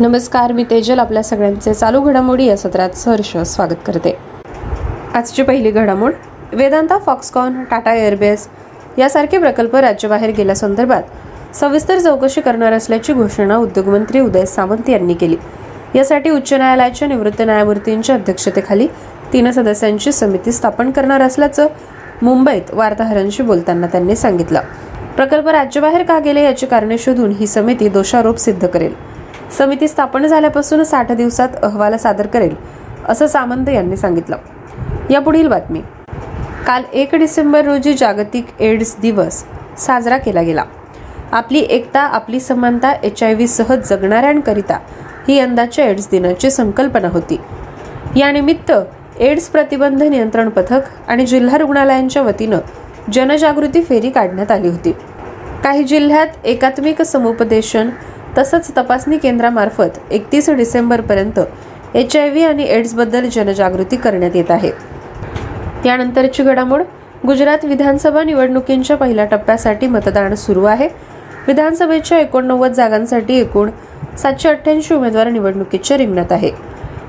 नमस्कार मी तेजल आपल्या सगळ्यांचे चालू घडामोडी या सत्रात सहर्ष स्वागत करते. आजची पहिली घडामोड वेदांता फॉक्सकॉन टाटा एअरबेस यासारखे प्रकल्प राज्याबाहेर गेल्यासंदर्भात सविस्तर चौकशी करणार असल्याची घोषणा उद्योगमंत्री उदय सामंत यांनी केली. यासाठी उच्च न्यायालयाच्या निवृत्त न्यायमूर्तींच्या अध्यक्षतेखाली तीन सदस्यांची समिती स्थापन करणार असल्याचं मुंबईत वार्ताहरांशी बोलताना त्यांनी सांगितलं. प्रकल्प राज्याबाहेर का गेले याची कारणे शोधून ही समिती दोषारोप सिद्ध करेल. समिती स्थापन झाल्यापासून साठ दिवसात अहवाल सादर करेल असं सामंत यांनी सांगितलं. या पुढील बातमी. काल एक डिसेंबर रोजी जागतिक एड्स दिवस साजरा केला गेला. आपली एकता आपली समानता एच आय व्ही सह जगणाऱ्यांकरिता ही यंदाच्या एड्स दिनाची संकल्पना होती. यानिमित्त एड्स प्रतिबंध नियंत्रण पथक आणि जिल्हा रुग्णालयांच्या वतीनं जनजागृती फेरी काढण्यात आली होती. काही जिल्ह्यात एकात्मिक समुपदेशन तसंच तपासणी केंद्रामार्फत एकतीस डिसेंबरपर्यंत एच आय व्ही आणि एड्सबद्दल जनजागृती करण्यात येत आहे. त्यानंतरची घडामोड गुजरात विधानसभा निवडणुकींच्या पहिल्या टप्प्यासाठी मतदान सुरू आहे. विधानसभेच्या एकोणनव्वद जागांसाठी एकूण सातशे अठ्ठ्याऐंशी उमेदवार निवडणुकीच्या रिंगणात आहे.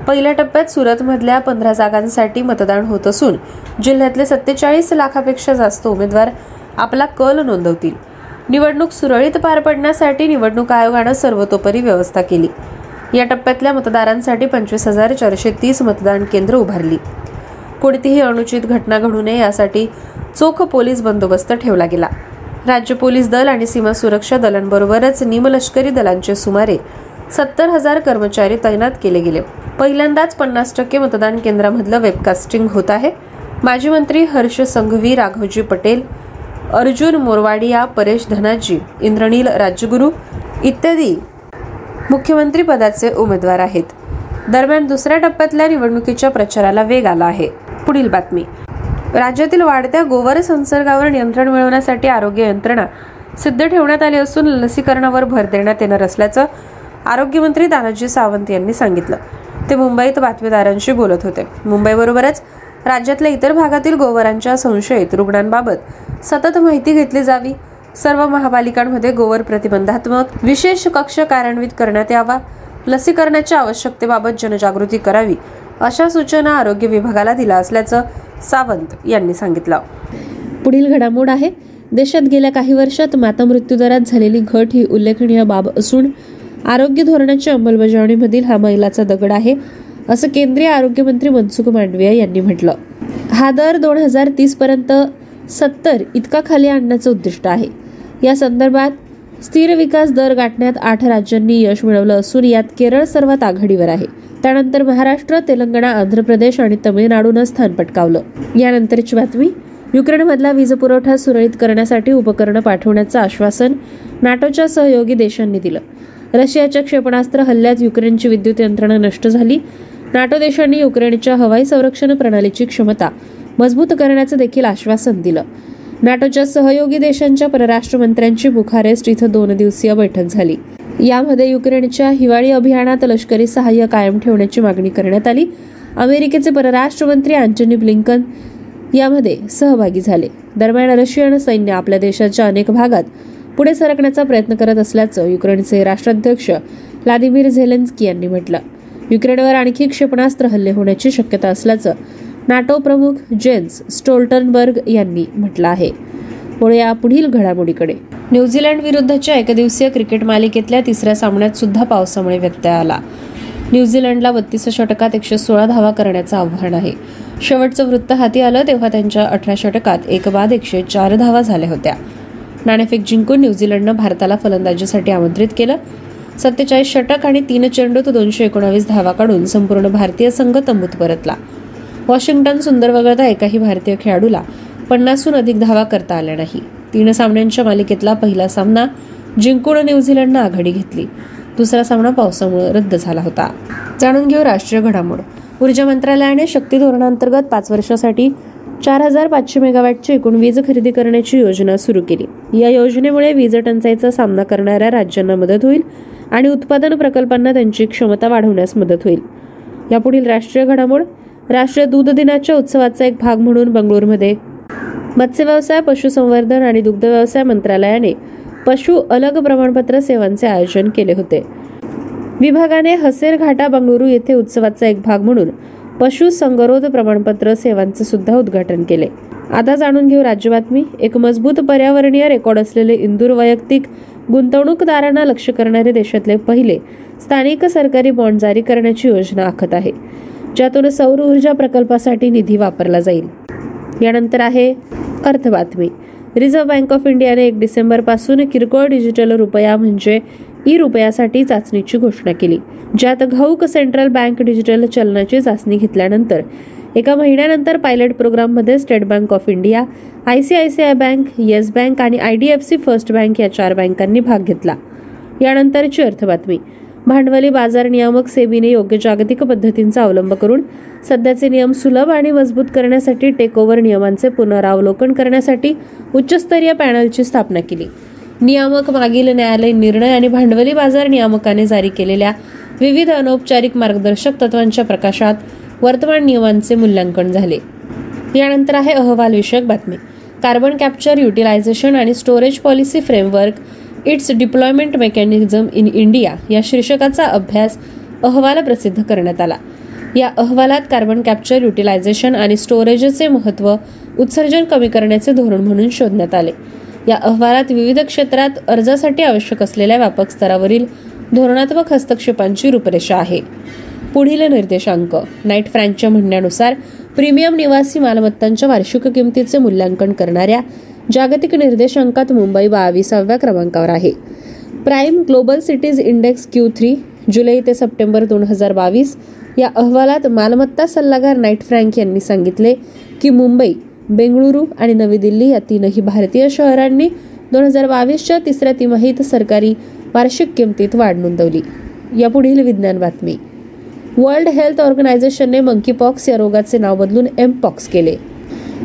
पहिल्या टप्प्यात सुरतमधल्या पंधरा जागांसाठी मतदान होत असून जिल्ह्यातले सत्तेचाळीस लाखापेक्षा जास्त उमेदवार आपला कल नोंदवतील. निवडणूक सुरळीत पार पडण्यासाठी निवडणूक आयोगानं सर्वतोपरी व्यवस्था केली. या टप्प्यातल्या मतदारांसाठी पंचवीस हजार चारशे तीस मतदान केंद्र उभारली. कोणतीही अनुचित घटना घडू नये यासाठी चोख पोलीस बंदोबस्त ठेवला गेला. राज्य पोलीस दल आणि सीमा सुरक्षा दलांबरोबरच निमलष्करी दलांचे सुमारे सत्तर हजार कर्मचारी तैनात केले गेले. पहिल्यांदाच पन्नास टक्के मतदान केंद्रामधलं वेबकास्टिंग होत आहे. माजी मंत्री हर्ष संघवी राघवजी पटेल अर्जुन मोरवाडिया परेश धनाजी इंद्रनील राजगुरू इत्यादी मुख्यमंत्री पदाचे उमेदवार आहेत. दरम्यान दुसऱ्या टप्प्यातल्या निवडणुकीच्या प्रचाराला वेग आला आहे. पुढील बातमी. राज्यातील वाढत्या गोवर संसर्गावर नियंत्रण मिळवण्यासाठी आरोग्य यंत्रणा सिद्ध ठेवण्यात आली असून लसीकरणावर भर देण्यात येणार असल्याचं आरोग्यमंत्री तानाजी सावंत यांनी सांगितलं. ते मुंबईत बातमीदारांशी बोलत होते. मुंबईबरोबरच राज्यातल्या इतर भागातील गोवरांच्या संशयित रुग्णांबाबत सतत माहिती घेतली जावी. सर्व महापालिकांमध्ये गोवर प्रतिबंधात्मक विशेष कक्ष कार्यान्वित करण्यात यावा. लसीकरणाच्या आवश्यकतेबाबत जनजागृती करावी अशा सूचना आरोग्य विभागाला दिल्या असल्याचं सावंत यांनी सांगितलं. पुढील घडामोड आहे. देशात गेल्या काही वर्षात माता मृत्यू दरात झालेली घट ही उल्लेखनीय बाब असून आरोग्य धोरणाच्या अंमलबजावणीमधील हा मैलाचा दगड आहे. असं केंद्रीय आरोग्यमंत्री मनसुख मांडविया यांनी म्हटलं. हा दर दोन हजार तीस पर्यंत सत्तर इतका खाली आणण्याचं उद्दिष्ट आहे. या संदर्भात स्थिर विकास दर गाठण्यात आठ राज्यांनी यश मिळवलं असून यात केरळ सर्वात आघाडीवर आहे. त्यानंतर महाराष्ट्र तेलंगणा आंध्र प्रदेश आणि तमिळनाडूनं स्थान पटकावलं. यानंतरची बातमी युक्रेनमधला वीज पुरवठा सुरळीत करण्यासाठी उपकरणं पाठवण्याचं आश्वासन नाटोच्या सहयोगी देशांनी दिलं. रशियाच्या क्षेपणास्त्र हल्ल्यात युक्रेनची विद्युत यंत्रणा नष्ट झाली. नाटो देशांनी युक्रेनच्या हवाई संरक्षण प्रणालीची क्षमता मजबूत करण्याचं देखील आश्वासन दिलं. नाटोच्या सहयोगी देशांच्या परराष्ट्र मंत्र्यांची बुखारेस्ट इथं दोन दिवसीय बैठक झाली. यामध्ये युक्रेनच्या हिवाळी अभियानात लष्करी सहाय्य कायम ठेवण्याची मागणी करण्यात आली. अमेरिकेचे परराष्ट्र मंत्री अँटनी ब्लिंकन यामध्ये सहभागी झाले. दरम्यान रशियन सैन्य आपल्या देशाच्या अनेक भागात पुढे सरकण्याचा प्रयत्न करत असल्याचं युक्रेनचे राष्ट्राध्यक्ष व्लादिमीर झेलेन्स्की यांनी म्हटलं. युक्रेनवर आणखी क्षेपणास्त्र हल्ले होण्याची शक्यता असल्याचं नाटो प्रमुख जेन्स स्टोल्टनबर्ग यांनी म्हटलं आहे. पुढे या पुढील घडामोडीकडे. न्यूझीलंड विरुद्धच्या एकदिवसीय क्रिकेट मालिकेतल्या तिसऱ्या सामन्यात सुद्धा पावसामुळे व्यत्यय आला. न्यूझीलंडला बत्तीस षटकात एकशे सोळा धावा करण्याचं आव्हान आहे. शेवटचं वृत्त हाती आलं तेव्हा त्यांच्या अठरा षटकात एक बाद एकशे चार धावा झाल्या होत्या. नाणेफेक जिंकून न्यूझीलंडनं भारताला फलंदाजीसाठी आमंत्रित केलं. सत्तेचाळीस षटक आणि तीन चेंडूत दोनशे एकोणावीस धावा काढून संपूर्ण भारतीय संघ तंबूत परतला. वॉशिंग्टन सुंदर वगळता एकाही भारतीय खेळाडूला पन्नासहून अधिक धावा करता आल्या नाही. तीन सामन्यांच्या मालिकेतला पहिला सामना जिंकून न्यूझीलंडनं आघाडी घेतली. दुसरा सामना पावसामुळे रद्द झाला होता. जाणून घेऊ राष्ट्रीय घडामोड. ऊर्जा मंत्रालयाने शक्ती धोरणांतर्गत पाच वर्षासाठी चार हजार पाचशे मेगावॅटची एकूण वीज खरेदी करण्याची योजना सुरू केली. या योजनेमुळे वीज टंचाईचा सामना करणाऱ्या राज्यांना मदत होईल. आणि उत्पादन प्रकल्पांना त्यांची क्षमता वाढवण्यास मदत होईल. यापुढील राष्ट्रीय घडामोड राष्ट्रीय दूध दिनाच्या उत्सवाचा एक भाग म्हणून बंगळुरूमध्ये. मत्स्यव्यवसाय पशुसंवर्धन आणि दुग्ध व्यवसाय मंत्रालयाने पशु अलग प्रमाणपत्र सेवांचे आयोजन केले होते. विभागाने हसेर घाटा बंगळुरू येथे उत्सवाचा एक भाग म्हणून पशु संगरोध प्रमाणपत्र सेवांचे सुद्धा उद्घाटन केले. आता जाणून घेऊ राज्य बातमी. एक मजबूत पर्यावरणीय रेकॉर्ड असलेले इंदूर वैयक्तिक गुंतवणूकदारांना लक्ष करणारे देशातले पहिले स्थानिक सरकारी बॉन्ड जारी करण्याची योजना आखत आहे ज्यातून सौर ऊर्जा प्रकल्पासाठी निधी वापरला जाईल. यानंतर आहे अर्थ बातमी रिझर्व्ह बँक ऑफ इंडियाने एक डिसेंबरपासून किरकोळ डिजिटल रुपया म्हणजे ई रुपयासाठी चाचणीची घोषणा केली ज्यात घाऊक सेंट्रल बँक डिजिटल चलनाची चाचणी घेतल्यानंतर एका महिन्यानंतर pilot प्रोग्राममध्ये state bank of India I C I C I bank yes bank आणि I D F C first bank या चार बँकांनी भाग घेतला. यानंतरची अर्थबातमी. भांडवली बाजार नियामक सेबीने योग्य जागतिक पद्धतींचा अवलंब करून सध्याचे नियम सुलभ आणि मजबूत करण्यासाठी टेकओव्हर नियमांचे पुनरावलोकन करण्यासाठी उच्चस्तरीय पॅनलची स्थापना केली. नियामक मागील न्यायालय निर्णय आणि भांडवली बाजार नियामकाने जारी केलेल्या विविध अनौपचारिक मार्गदर्शक तत्वांच्या प्रकाशात वर्तमान नियमांचे मूल्यांकन झाले. यानंतर आहे अहवाल विषयक बातमी. कार्बन कॅप्चर युटिलायझेशन आणि storage policy framework its deployment mechanism in India या शीर्षकाचा अभ्यास अहवाल प्रसिद्ध करण्यात आला. या अहवालात कार्बन कॅप्चर युटिलायझेशन आणि स्टोरेजचे महत्त्व उत्सर्जन कमी करण्याचे धोरण म्हणून शोधण्यात आले. या अहवालात विविध क्षेत्रात अर्जासाठी आवश्यक असलेल्या व्यापक स्तरावरील धोरणात्मक हस्तक्षेपांची रूपरेषा आहे. पुढील निर्देशांक. नाईट फ्रँकच्या म्हणण्यानुसार प्रीमियम निवासी मालमत्तांच्या वार्षिक किमतीचे मूल्यांकन करणाऱ्या जागतिक निर्देशांकात मुंबई बावीसाव्या क्रमांकावर आहे. Prime global cities index Q three जुलै ते सप्टेंबर दोन हजार बावीस या अहवालात मालमत्ता सल्लागार नाईट फ्रँक यांनी सांगितले की मुंबई बेंगळुरू आणि नवी दिल्ली या तीनही भारतीय शहरांनी दोन हजार बावीसच्या तिसऱ्या तिमाहीत सरकारी वार्षिक किमतीत वाढ नोंदवली. या पुढील विज्ञान बातमी. वर्ल्ड हेल्थ ऑर्गनायझेशनने मंकीपॉक्स या रोगाचे नाव बदलून एमपॉक्स केले.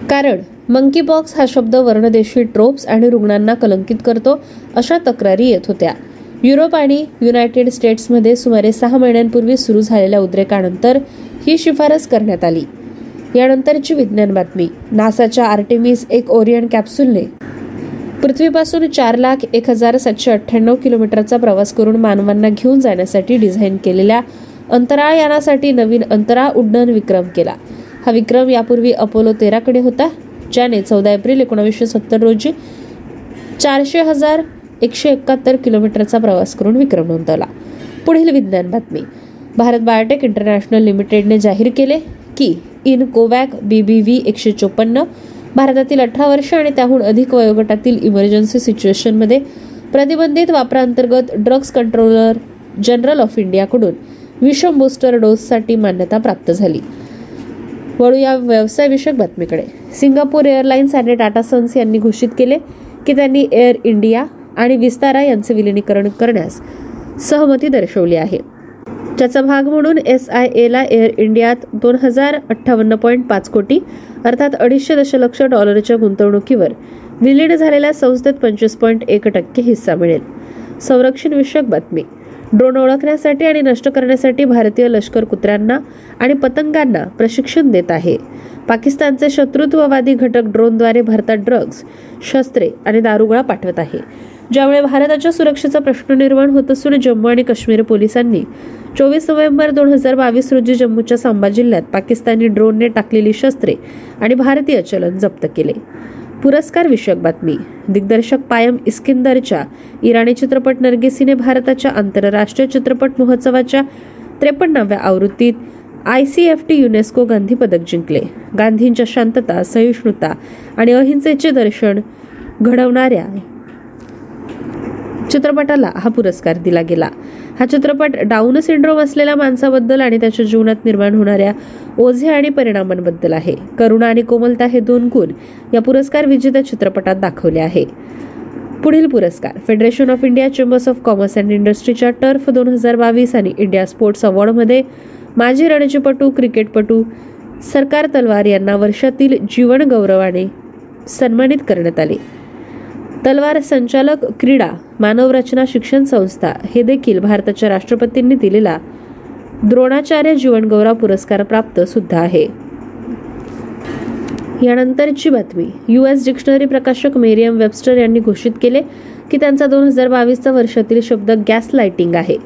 कारण मंकीपॉक्स हा शब्द वर्णदेशी ट्रोप्स आणि रुग्णांना कलंकित करतो अशा तक्रारी येत होत्या. युरोप आणि युनायटेड स्टेट्समध्ये सुमारे सहा महिन्यांपूर्वी सुरू झालेल्या उद्रेकानंतर ही शिफारस करण्यात आली. यानंतरची विज्ञान बातमी. नासाच्या आर्टेमिस एक ओरियन कॅप्सूलने पृथ्वीपासून चार लाख एक हजार सातशे अठ्ठ्याण्णव किलोमीटरचा प्रवास करून मानवांना घेऊन जाण्यासाठी डिझाईन केलेल्या अंतराळयानासाठी नवीन अंतराळ उड्डाण विक्रम केला. हा विक्रम यापूर्वी अपोलो तेराकडे होता ज्याने चौदा एप्रिल एकोणावीसशे सत्तर रोजी चारशे हजार एकशे एकाहत्तर किलोमीटरचा प्रवास करून विक्रम नोंदवला. पुढील विज्ञान बातमी. भारत बायोटेक इंटरनॅशनल लिमिटेडने जाहीर केले की incovacc B B V एकशे चोपन्न भारतातील अठरा वर्ष आणि त्याहून अधिक वयोगटातील इमर्जन्सी सिच्युएशनमध्ये प्रतिबंधित वापराअंतर्गत ड्रग्ज कंट्रोलर जनरल ऑफ इंडियाकडून विषम बूस्टर डोससाठी मान्यता प्राप्त झाली. वळू या व्यवसायविषयक बातमीकडे. सिंगापूर एअरलाइन्स आणि टाटा सन्स यांनी घोषित केले की त्यांनी एअर इंडिया आणि विस्तारा यांचे विलिनीकरण करण्यास सहमती दर्शवली आहे. त्याचा भाग म्हणून एस आय एला एअर इंडियात दोन हजार अठ्ठावन्न पॉईंट पाच कोटी अर्थात अडीचशे दशलक्ष डॉलरच्या गुंतवणुकीवर विलीन झालेल्या संस्थेत पंचवीस पॉईंट एक टक्के हिस्सा मिळेल. संरक्षण विषयक बातमी. ड्रोन ओळखण्यासाठी आणि नष्ट करण्यासाठी भारतीय लष्कर कुत्र्यांना आणि पतंगांना प्रशिक्षण देत आहे. पाकिस्तानचे शत्रुत्ववादी घटक ड्रोनद्वारे भारतात ड्रग्ज शस्त्रे आणि दारुगोळा पाठवत आहे. ज्यामुळे भारताच्या सुरक्षेचा प्रश्न निर्माण होत असून जम्मू आणि काश्मीर पोलिसांनी चोवीस नोव्हेंबर दोन हजार बावीस रोजी जम्मूच्या सांबा जिल्ह्यात पाकिस्तानी ड्रोनने टाकलेली शस्त्रे आणि भारतीय चलन जप्त केले. पुरस्कार विषयक बातमी. दिग्दर्शक पायम इस्किंदरच्या इराणी चित्रपट नर्गिसीने भारताच्या आंतरराष्ट्रीय चित्रपट महोत्सवाच्या त्रेपन्नाव्या आवृत्तीत I C F T UNESCO Gandhi पदक जिंकले. गांधींच्या शांतता सहिष्णुता आणि अहिंसेचे दर्शन घडवणाऱ्या चित्रपटाला हा पुरस्कार दिला गेला. हा चित्रपट डाऊन सिंड्रोम असलेल्या माणसाबद्दल आणि त्याच्या जीवनात निर्माण होणाऱ्या ओझे आणि परिणामांबद्दल आहे. करुणा आणि कोमलता हे दोन गुण या पुरस्कार विजेत्या चित्रपटात दाखवले आहे. पुढील पुरस्कार federation of India chambers of commerce and इंडस्ट्रीच्या टर्फ दोन हजार बावीस आणि इंडिया स्पोर्ट्स अवॉर्डमध्ये माजी रणजीपटू क्रिकेटपटू सरकार तलवार यांना वर्षातील जीवन गौरवाने सन्मानित करण्यात आले. तलवार संचालक क्रीडा मानवरचना शिक्षण संस्था हे देखील भारताच्या राष्ट्रपतींनी दिलेला द्रोणाचार्य जीवनगौरव पुरस्कार प्राप्त सुद्धा आहे. यानंतरची बातमी. यू एस डिक्शनरी प्रकाशक मेरियम वेबस्टर यांनी घोषित केले की त्यांचा दोन हजार बावीसचा वर्षातील शब्द गॅस लाइटिंग आहे.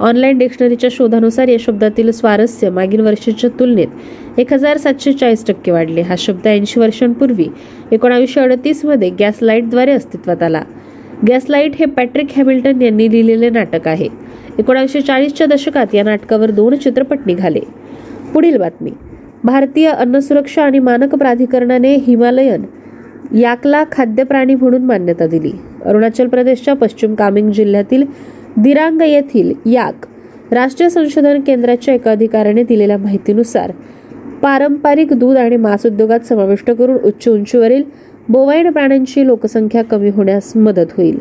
ऑनलाईन डिक्शनरीच्या शोधानुसार या शब्दातील स्वारस्य मागील वर्षाच्या तुलनेत एक हजार सातशे चाळीस टक्के वाढले. हा शब्द ऐंशी वर्षांपूर्वी एकोणावीसशे अडतीसमध्ये गॅस लाईटद्वारे अस्तित्वात आला. गॅस लाइट हे पॅट्रिक हॅमिल्टन यांनी लिहिलेले नाटक आहे. एकोणावीसशे चाळीसच्या दशकात या नाटकावर दोन चित्रपट निघाले. पुढील बातमी. भारतीय अन्न सुरक्षा आणि मानक प्राधिकरणाने हिमालयन याकला खाद्य प्राणी म्हणून मान्यता दिली. अरुणाचल प्रदेशच्या पश्चिम कामेंग जिल्ह्यातील दिरांग येथील याक राष्ट्रीय संशोधन केंद्राच्या एका अधिकाऱ्याने दिलेल्या माहितीनुसार पारंपरिक दूध आणि मांस उद्योगात समाविष्ट करून उच्च उंचीवरील बोवाईन प्राण्यांची लोकसंख्या कमी होण्यास मदत होईल.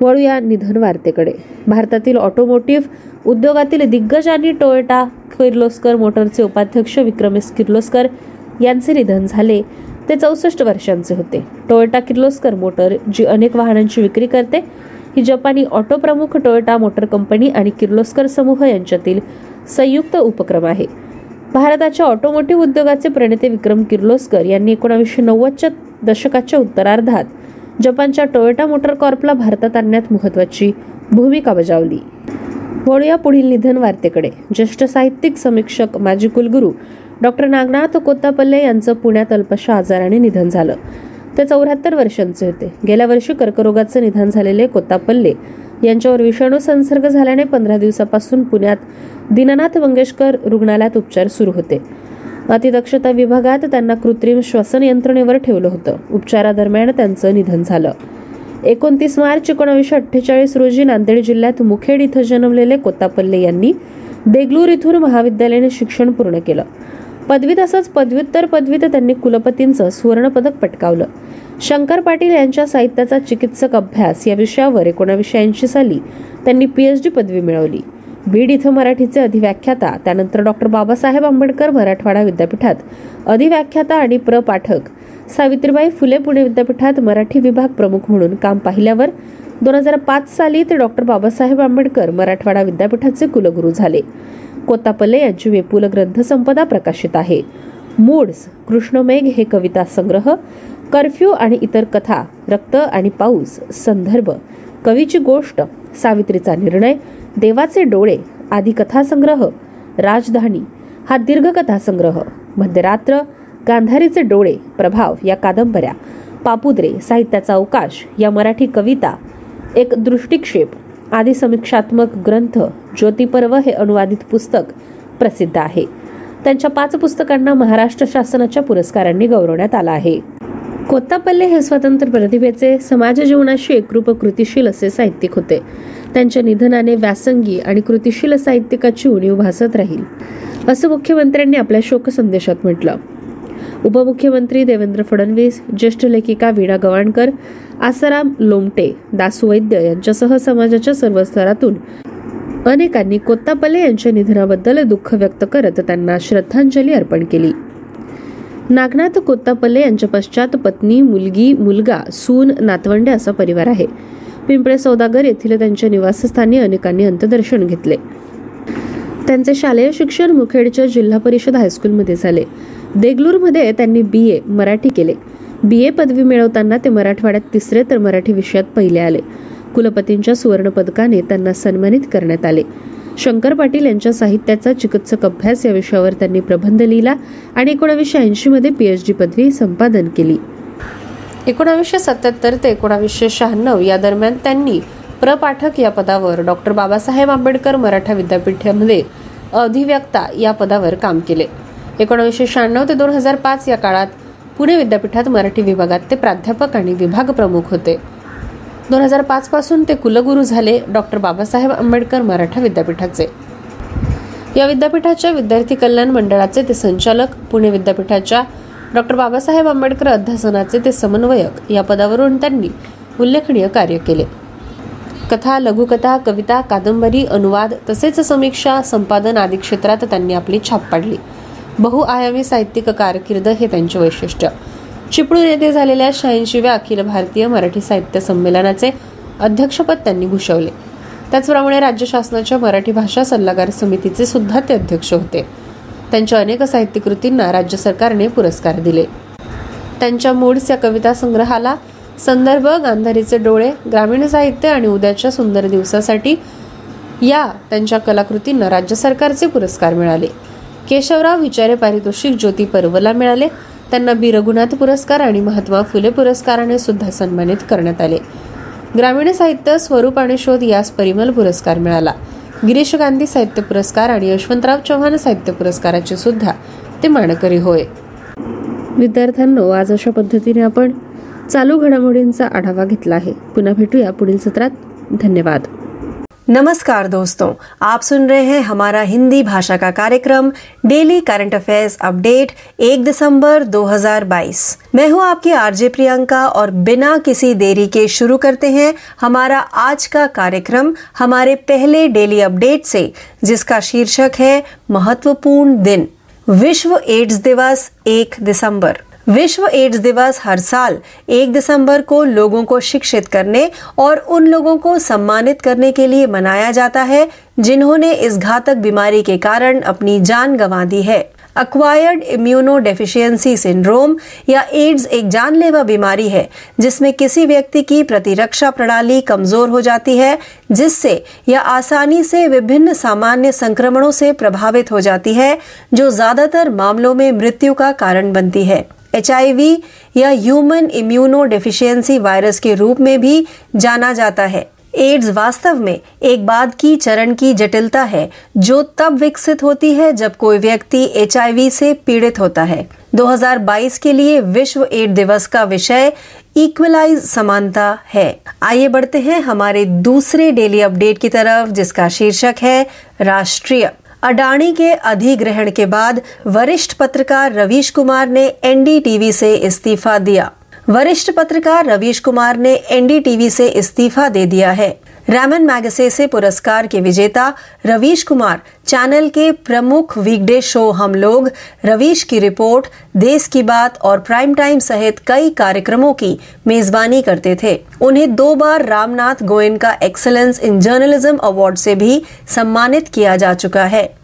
वळूया निधन वार्तेकडे. भारतातील ऑटोमोटिव्ह उद्योगातील दिग्गज आणि टोयोटा किर्लोस्कर मोटरचे उपाध्यक्ष विक्रमेश किर्लोस्कर यांचे निधन झाले. ते चौसष्ट वर्षांचे होते. टोयोटा किर्लोस्कर मोटर जी अनेक वाहनांची विक्री करते ही जपानी ऑटो प्रमुख टोयोटा मोटर कंपनी आणि किर्लोस्कर समूह यांच्यातील संयुक्त उपक्रम आहे. भारताच्या ऑटोमोटिव्ह उद्योगाचे प्रणेते विक्रम किर्लोस्कर यांनी एकोणावीसशे नव्वदच्या दशकाच्या उत्तरार्धात जपानच्या टोयोटा मोटर कॉर्पला भारतात आणण्यात महत्वाची भूमिका बजावली. वळूया पुढील निधन वार्तेकडे. ज्येष्ठ साहित्यिक समीक्षक माजी कुलगुरू डॉक्टर नागनाथ कोत्तापल्ले यांचं पुण्यात अल्पशा आजाराने निधन झालं. ते चौऱ्याहत्तर वर्षांचे होते. गेल्या वर्षी कर्करोगाचं निधन झालेले कोत्तापल्ले यांच्यावर विषाणू संसर्ग झाल्याने पंधरा दिवसापासून पुण्यात दीननाथ मंगेशकर रुग्णालयात उपचार सुरू होते. अतिदक्षता विभागात त्यांना कृत्रिम श्वसन यंत्रणेवर ठेवलं होतं. उपचारादरम्यान त्यांचं निधन झालं. एकोणतीस मार्च एकोणावीसशे अठ्ठेचाळीस रोजी नांदेड जिल्ह्यात मुखेड इथं जन्मलेले कोतापल्ले यांनी देगलूर इथून महाविद्यालयाने शिक्षण पूर्ण केलं. पदवी तसंच पदव्युत्तर पदवीत त्यांनी कुलपतींचं सुवर्णपदक पटकावलं. शंकर पाटील यांच्या साहित्याचा चिकित्सक अभ्यास या विषयावर एकोणावीसशे ऐंशी साली त्यांनी पीएचडी पदवी मिळवली. बीड इथं मराठीचे अधिव्याख्याता त्यानंतर डॉक्टर बाबासाहेब आंबेडकर मराठवाडा विद्यापीठात अधिव्याख्याता आणि प्र पाठक सावित्रीबाई फुले पुणे विद्यापीठात मराठी विभाग प्रमुख म्हणून काम पाहिल्यावर दोन हजार पाच साली ते डॉक्टर बाबासाहेब आंबेडकर मराठवाडा विद्यापीठाचे कुलगुरू झाले. कोत्तापल्ले यांची विपुल ग्रंथसंपदा प्रकाशित आहे. मूड्स कृष्णमेघ हे कविता संग्रह कर्फ्यू आणि इतर कथा रक्त आणि पाऊस संदर्भ कवीची गोष्ट सावित्रीचा निर्णय देवाचे डोळे आदी कथासंग्रह राजधानी हा दीर्घ कथासंग्रह मध्यरात्र गांधारीचे डोळे प्रभाव या कादंबऱ्या पापुद्रे साहित्याचा अवकाश या मराठी कविता एक दृष्टिक्षेप आदी समीक्षात्मक ग्रंथ ज्योतिपर्व हे अनुवादित पुस्तक प्रसिद्ध आहे. त्यांच्या पाच पुस्तकांना महाराष्ट्र शासनाच्या पुरस्कारांनी गौरवण्यात आला आहे. कोत्तापल्ले हे स्वतंत्र प्रतिभेचे समाज जीवनाशी एकरूप कृतिशील असे साहित्यिक होते. त्यांच्या निधनाने व्यासंगी आणि कृतिशील साहित्यिकाची उणीव भासत राहील. असं मुख्यमंत्र्यांनी आपल्या शोक संदेशात म्हटलं. उपमुख्यमंत्री देवेंद्र फडणवीस ज्येष्ठ लेखिका वीणा गवाणकर आसाराम लोमटे दासू वैद्य यांच्यासह समाजाच्या सर्व स्तरातून अनेकांनी कोत्तापल्ले यांच्या निधनाबद्दल दुःख व्यक्त करत त्यांना श्रद्धांजली अर्पण केली. नागनाथ कोत्तापल्ले यांच्या पश्चात पत्नी मुलगी मुलगा सून नातवंडे असा परिवार आहे. पिंपळे सौदागर येथील त्यांच्या निवासस्थानी अनेकांनी अंत्यदर्शन घेतले. त्यांचे शालेय शिक्षण मुखेडच्या जिल्हा परिषद हायस्कूलमध्ये झाले. देगलूरमध्ये त्यांनी बी ए मराठी केले. बी ए पदवी मिळवताना ते मराठवाड्यात तिसरे तर मराठी विषयात पहिले आले. कुलपतींच्या सुवर्ण पदकाने त्यांना सन्मानित करण्यात आले. शंकर पाटील यांच्या साहित्याचा चिकित्सक अभ्यास या विषयावर त्यांनी प्रबंध लिहिला आणि एकोणावीसशे ऐंशीमध्ये पी एच डी पदवी संपादन केली. एकोणावीसशे सत्याहत्तर ते एकोणावीसशे शहाण्णव या दरम्यान त्यांनी प्रपाठक या पदावर डॉक्टर बाबासाहेब आंबेडकर मराठा विद्यापीठामध्ये अधिव्यक्ता या पदावर काम केले. एकोणावीसशे शहाण्णव ते दोन हजार पाच या काळात पुणे विद्यापीठात मराठी विभागात ते प्राध्यापक आणि विभाग प्रमुख होते. दोन हजार पाच पासून ते कुलगुरू झाले डॉक्टर बाबासाहेब आंबेडकर मराठा विद्यापीठाचे. या विद्यापीठाच्या विद्यार्थी कल्याण मंडळाचे ते संचालक पुणे विद्यापीठाच्या डॉक्टर बाबासाहेब आंबेडकर अध्यासनाचे ते समन्वयक या पदावरून त्यांनी उल्लेखनीय कार्य केले. कथा लघुकथा कविता कादंबरी अनुवाद तसेच समीक्षा संपादन आदी क्षेत्रात त्यांनी आपली छाप पाडली. बहुआयामी साहित्यिक कारकीर्द हे त्यांचे वैशिष्ट्य. चिपळूण येथे झालेल्या शहाऐंशीव्या अखिल भारतीय मराठी साहित्य संमेलनाचे अध्यक्षपद त्यांनी भूषवले. त्याचप्रमाणे राज्य शासनाच्या मराठी भाषा सल्लागार समितीचे सुद्धा ते अध्यक्ष होते. त्यांच्या अनेक साहित्य कृतींना राज्य सरकारने पुरस्कार दिले. त्यांच्या मूड्स या कविता संग्रहाला संदर्भ गांधारीचे डोळे ग्रामीण साहित्य आणि उद्याच्या सुंदर दिवसासाठी या त्यांच्या कलाकृतींना राज्य सरकारचे पुरस्कार मिळाले. केशवराव विचारे पारितोषिक ज्योती पर्वला मिळाले. त्यांना बी. रघुनाथ पुरस्कार आणि महात्मा फुले पुरस्काराने सुद्धा सन्मानित करण्यात आले. ग्रामीण साहित्य स्वरूप आणि शोध यास परिमल पुरस्कार मिळाला. गिरीश गांधी साहित्य पुरस्कार आणि यशवंतराव चव्हाण साहित्य पुरस्काराचे सुद्धा ते मानकरी होय. विद्यार्थ्यांनो आज अशा पद्धतीने आपण चालू घडामोडींचा आढावा घेतला आहे. पुन्हा भेटूया पुढील सत्रात. धन्यवाद. नमस्कार दोस्तों, आप सुन रहे हैं हमारा हिंदी भाषा का कार्यक्रम, डेली करंट अफेयर्स अपडेट 1 दिसंबर 2022 मैं हूँ आपकी आरजे प्रियंका और बिना किसी देरी के शुरू करते हैं हमारा आज का कार्यक्रम, हमारे पहले डेली अपडेट से, जिसका शीर्षक है महत्वपूर्ण दिन। विश्व एड्स दिवस एक दिसंबर। विश्व एड्स दिवस हर साल एक दिसंबर को लोगों को शिक्षित करने और उन लोगों को सम्मानित करने के लिए मनाया जाता है, जिन्होंने इस घातक बीमारी के कारण अपनी जान गंवा दी है। अक्वायर्ड इम्यूनो डेफिशिएंसी सिंड्रोम या एड्स एक जानलेवा बीमारी है, जिसमें किसी व्यक्ति की प्रतिरक्षा प्रणाली कमज़ोर हो जाती है, जिससे यह आसानी से विभिन्न सामान्य संक्रमणों से प्रभावित हो जाती है, जो ज़्यादातर मामलों में मृत्यु का कारण बनती है। एचआईवी या ह्यूमन इम्यूनो डेफिशिएंसी वायरस के रूप में भी जाना जाता है। एड्स वास्तव में एक बाद की चरण की जटिलता है, जो तब विकसित होती है जब कोई व्यक्ति एचआईवी से पीड़ित होता है। 2022 के लिए विश्व एड दिवस का विषय इक्वलाइज समानता है। आइए बढ़ते हैं हमारे दूसरे डेली अपडेट की तरफ़, जिसका शीर्षक है राष्ट्रीय। अडानी के अधिग्रहण के बाद वरिष्ठ पत्रकार रवीश कुमार ने एनडीटीवी से इस्तीफा दिया। वरिष्ठ पत्रकार रवीश कुमार ने एनडीटीवी से इस्तीफा दे दिया है। रैमन मैगसे से पुरस्कार के विजेता रवीश कुमार। चैनल के प्रमुख वीकडे शो हम लोग। रवीश की रिपोर्ट देश की बात और प्राइम टाइम सहित कई कार्यक्रमों की मेजबानी करते थे। उन्हें दो बार Ramnath Goenka excellence in journalism award से भी सम्मानित किया जा चुका है।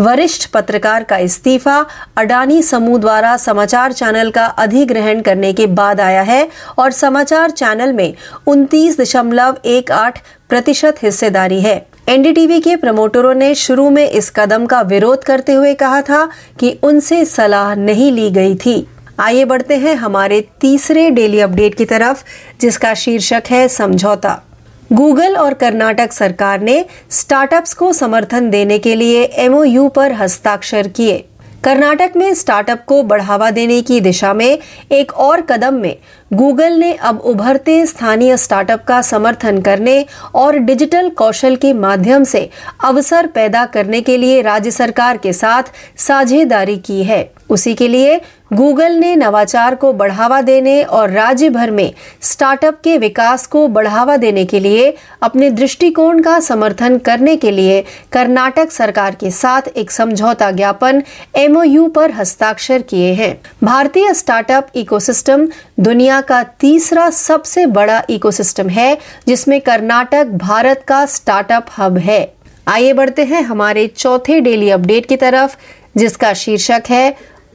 वरिष्ठ पत्रकार का इस्तीफा अडानी समूह द्वारा समाचार चैनल का अधिग्रहण करने के बाद आया है और समाचार चैनल में उनतीस दशमलव एक आठ प्रतिशत हिस्सेदारी है। एनडीटीवी के प्रमोटरों ने शुरू में इस कदम का विरोध करते हुए कहा था कि उनसे सलाह नहीं ली गई थी। आइए बढ़ते हैं हमारे तीसरे डेली अपडेट की तरफ़, जिसका शीर्षक है समझौता। गूगल और कर्नाटक सरकार ने स्टार्टअप्स को समर्थन देने के लिए एमओयू पर हस्ताक्षर किए। कर्नाटक में स्टार्टअप को बढ़ावा देने की दिशा में एक और कदम में गूगल ने अब उभरते स्थानीय स्टार्टअप का समर्थन करने और डिजिटल कौशल के माध्यम से अवसर पैदा करने के लिए राज्य सरकार के साथ साझेदारी की है। उसी के लिए गूगल ने नवाचार को बढ़ावा देने और राज्य भर में स्टार्टअप के विकास को बढ़ावा देने के लिए अपने दृष्टिकोण का समर्थन करने के लिए कर्नाटक सरकार के साथ एक समझौता ज्ञापन एमओयू पर हस्ताक्षर किए हैं। भारतीय स्टार्टअप इकोसिस्टम दुनिया का तीसरा सबसे बड़ा इकोसिस्टम है, जिसमें कर्नाटक भारत का स्टार्टअप हब है। आइए बढ़ते हैं हमारे चौथे डेली अपडेट की तरफ़, जिसका शीर्षक है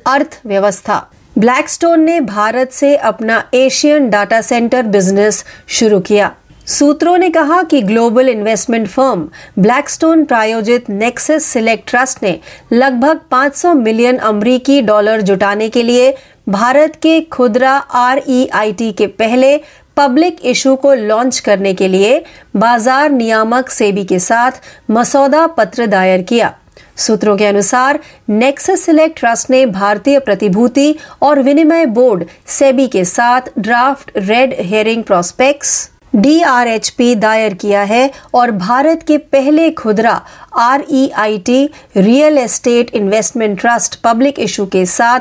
अर्थव्यवस्था। ब्लैकस्टोन ने भारत से अपना एशियन डाटा सेंटर बिज़नेस शुरू किया। सूत्रों ने कहा कि ग्लोबल इन्वेस्टमेंट फर्म ब्लैकस्टोन प्रायोजित नेक्सस सिलेक्ट ट्रस्ट ने लगभग 500 मिलियन अमरीकी डॉलर जुटाने के लिए भारत के खुदरा आरईआईटी के पहले पब्लिक इशू को लॉन्च करने के लिए बाज़ार नियामक सेबी के साथ मसौदा पत्र दायर किया। सूत्रों के अनुसार नेक्सस सिलेक्ट ट्रस्ट ने भारतीय प्रतिभूति और विनिमय बोर्ड सेबी के साथ draft red herring prospectus DRHP दायर किया है और भारत के पहले खुदरा REIT real estate investment trust public issue के साथ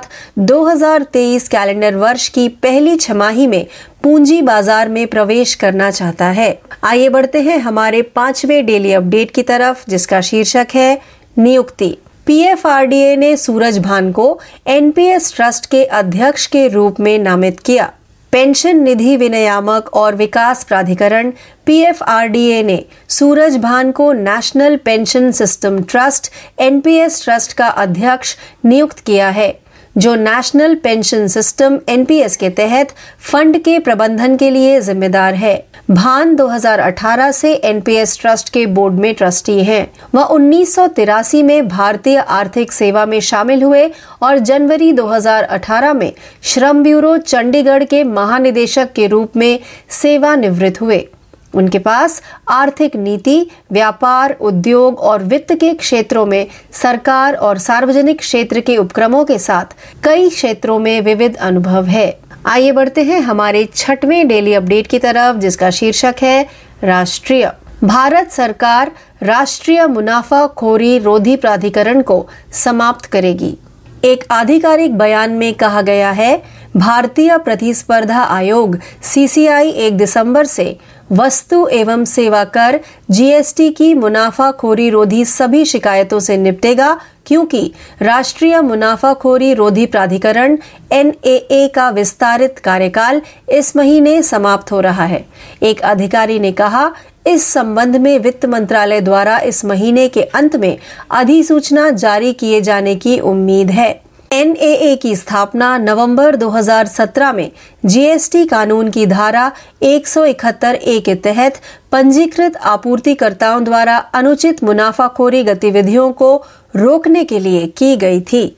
2023 कैलेंडर वर्ष की पहली छमाही में पूंजी बाज़ार में प्रवेश करना चाहता है। आइए बढ़ते हैं हमारे पाँचवें डेली अपडेट की तरफ़, जिसका शीर्षक है नियुक्ति। पीएफआरडीए ने सूरज भान को एनपीएस ट्रस्ट के अध्यक्ष के रूप में नामित किया। पेंशन निधि विनियामक और विकास प्राधिकरण पीएफआरडीए ने सूरज भान को national pension system trust, NPS trust का अध्यक्ष नियुक्त किया है। जो नेशनल पेंशन सिस्टम एनपीएस के तहत फंड के प्रबंधन के लिए जिम्मेदार है। भान 2018 से एनपीएस ट्रस्ट के बोर्ड में ट्रस्टी हैं। वह उन्नीस सौ तिरासी में भारतीय आर्थिक सेवा में शामिल हुए और जनवरी 2018 में श्रम ब्यूरो चंडीगढ़ के महानिदेशक के रूप में सेवानिवृत्त हुए। उनके पास आर्थिक नीति, व्यापार, उद्योग और वित्त के क्षेत्रों में सरकार और सार्वजनिक क्षेत्र के उपक्रमों के साथ कई क्षेत्रों में विविध अनुभव है। आइए बढ़ते हैं हमारे छठवें डेली अपडेट की तरफ़, जिसका शीर्षक है राष्ट्रीय। भारत सरकार राष्ट्रीय मुनाफाखोरी रोधी प्राधिकरण को समाप्त करेगी। एक आधिकारिक बयान में कहा गया है, भारतीय प्रतिस्पर्धा आयोग, सीसीआई, एक दिसंबर से वस्तु एवं सेवा कर जीएसटी की मुनाफाखोरी रोधी सभी शिकायतों से निपटेगा, क्योंकि राष्ट्रीय मुनाफाखोरी रोधी प्राधिकरण एनएए का विस्तारित कार्यकाल इस महीने समाप्त हो रहा है। एक अधिकारी ने कहा, इस संबंध में वित्त मंत्रालय द्वारा इस महीने के अंत में अधिसूचना जारी किए जाने की उम्मीद है। एनएए की स्थापना नवंबर 2017 में जीएसटी कानून की धारा 171 ए के तहत पंजीकृत आपूर्तिकर्ताओं द्वारा अनुचित मुनाफाखोरी गतिविधियों को रोकने के लिए की गई थी।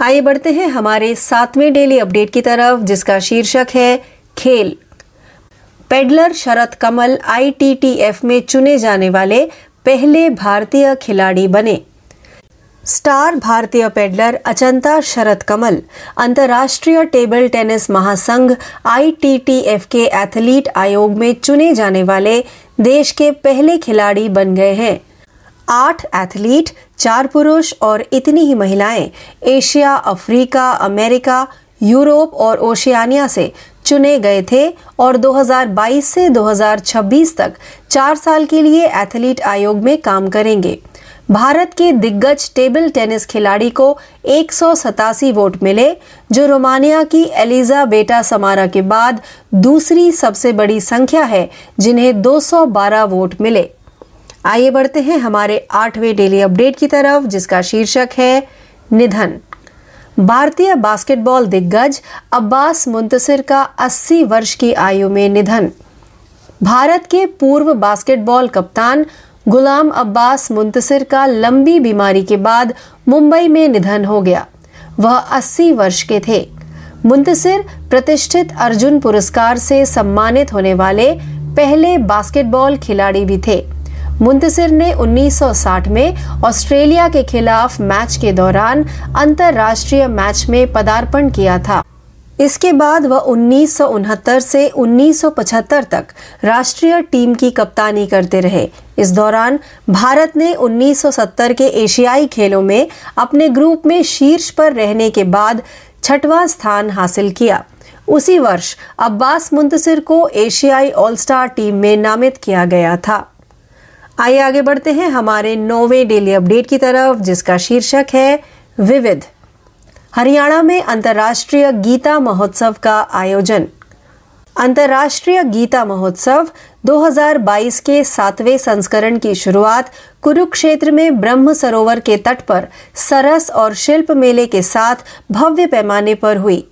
आइए बढ़ते हैं हमारे सातवें डेली अपडेट की तरफ़, जिसका शीर्षक है खेल। पेडलर शरद कमल आईटीटीएफ में चुने जाने वाले पहले भारतीय खिलाड़ी बने। स्टार भारतीय पेडलर अचंता शरद कमल, अंतर्राष्ट्रीय टेबल टेनिस महासंघ आईटीटीएफ के एथलीट आयोग में चुने जाने वाले देश के पहले खिलाड़ी बन गए हैं। आठ एथलीट, चार पुरुष और इतनी ही महिलाएँ एशिया, अफ्रीका, अमेरिका, यूरोप और ओशियानिया से चुने गए थे और 2022 से 2026 तक चार साल के लिए एथलीट आयोग में काम करेंगे। भारत के दिग्गज टेबल टेनिस खिलाड़ी को एक सौ सतासी वोट मिले, जो रोमानिया की एलिजा बेटा समारा के बाद दूसरी सबसे बड़ी संख्या है, जिन्हें 212 वोट मिले। आइए बढ़ते हैं हमारे आठवें डेली अपडेट की तरफ़, जिसका शीर्षक है निधन। भारतीय बास्केटबॉल दिग्गज अब्बास मुंतसिर का 80 वर्ष की आयु में निधन। भारत के पूर्व बास्केटबॉल कप्तान गुलाम अब्बास मुंतसिर का लंबी बीमारी के बाद मुंबई में निधन हो गया। वह 80 वर्ष के थे। मुंतसिर प्रतिष्ठित अर्जुन पुरस्कार से सम्मानित होने वाले पहले बास्केटबॉल खिलाड़ी भी थे। मुंतसिर ने 1960 में ऑस्ट्रेलिया के खिलाफ मैच के दौरान अंतरराष्ट्रीय मैच में पदार्पण किया था। इसके बाद वह उन्नीस सौ उनहत्तर से 1975 तक राष्ट्रीय टीम की कप्तानी करते रहे। इस दौरान भारत ने 1970 के एशियाई खेलों में अपने ग्रुप में शीर्ष पर रहने के बाद छठवां स्थान हासिल किया। उसी वर्ष अब्बास मुंतसिर को एशियाई ऑल स्टार टीम में नामित किया गया था। आइए आगे बढ़ते हैं हमारे नौवे डेली अपडेट की तरफ़, जिसका शीर्षक है विविध। हरियाणा में अंतर्राष्ट्रीय गीता महोत्सव का आयोजन। अंतर्राष्ट्रीय गीता महोत्सव 2022 के सातवें संस्करण की शुरुआत कुरुक्षेत्र में ब्रह्म सरोवर के तट पर सरस और शिल्प मेले के साथ भव्य पैमाने पर हुई।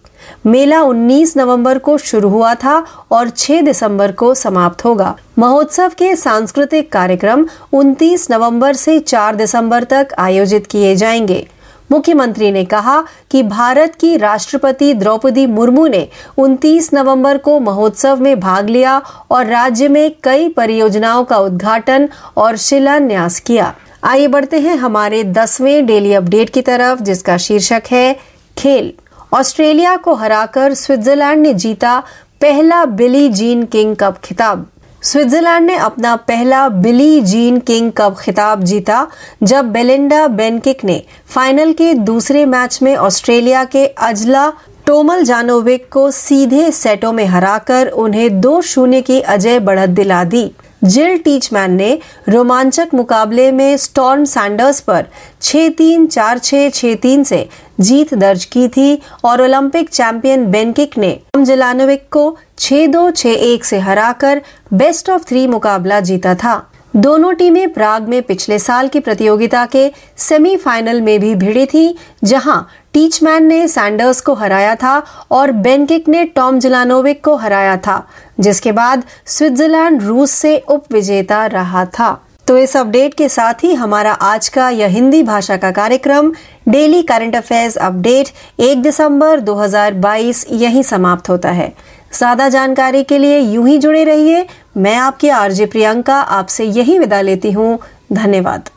मेला 19 नवंबर को शुरू हुआ था और 6 दिसंबर को समाप्त होगा। महोत्सव के सांस्कृतिक कार्यक्रम 29 नवंबर से 4 दिसंबर तक आयोजित किए जाएँगे। मुख्यमंत्री ने कहा कि भारत की राष्ट्रपति द्रौपदी मुर्मू ने 29 नवंबर को महोत्सव में भाग लिया और राज्य में कई परियोजनाओं का उद्घाटन और शिलान्यास किया। आइए बढ़ते हैं हमारे दसवें डेली अपडेट की तरफ़, जिसका शीर्षक है, खेल। ऑस्ट्रेलिया को हराकर स्विट्जरलैंड ने जीता पहला बिली जीन किंग कप खिताब। स्विट्जरलैंड ने अपना पहला बिली जीन किंग कप खिताब जीता, जब बेलिंडा बेनकिक ने फाइनल के दूसरे मैच में ऑस्ट्रेलिया के अजला टोमल जानोविक को सीधे सेटों में हराकर उन्हें दो शून्य की अजय बढ़त दिला दी। जिल टीचमैन ने रोमांचक मुकाबले में स्टॉर्म सैंडर्स पर 6-3, 4-6, 6-3 से जीत दर्ज की थी और ओलंपिक चैंपियन बेनकिक ने जलानोविक को 6-2, 6-1 से हराकर बेस्ट ऑफ़ थ्री मुकाबला जीता था। दोनों टीमें प्राग में पिछले साल की प्रतियोगिता के सेमीफाइनल में भी भिड़ी थी, जहाँ टीचमैन ने सैंडर्स को हराया था और बेनकिक ने टॉम जिलानोविक को हराया था, जिसके बाद स्विट्जरलैंड, रूस से उप विजेता रहा था। तो इस अपडेट के साथ ही हमारा आज का यह हिंदी भाषा का कार्यक्रम, डेली करंट अफेयर्स अपडेट 1 दिसंबर 2022 यही समाप्त होता है। ज़्यादा जानकारी के लिए यूँ ही जुड़े रहिए मैं आपकी आरजे प्रियंका आपसे यही विदा लेती हूँ। धन्यवाद।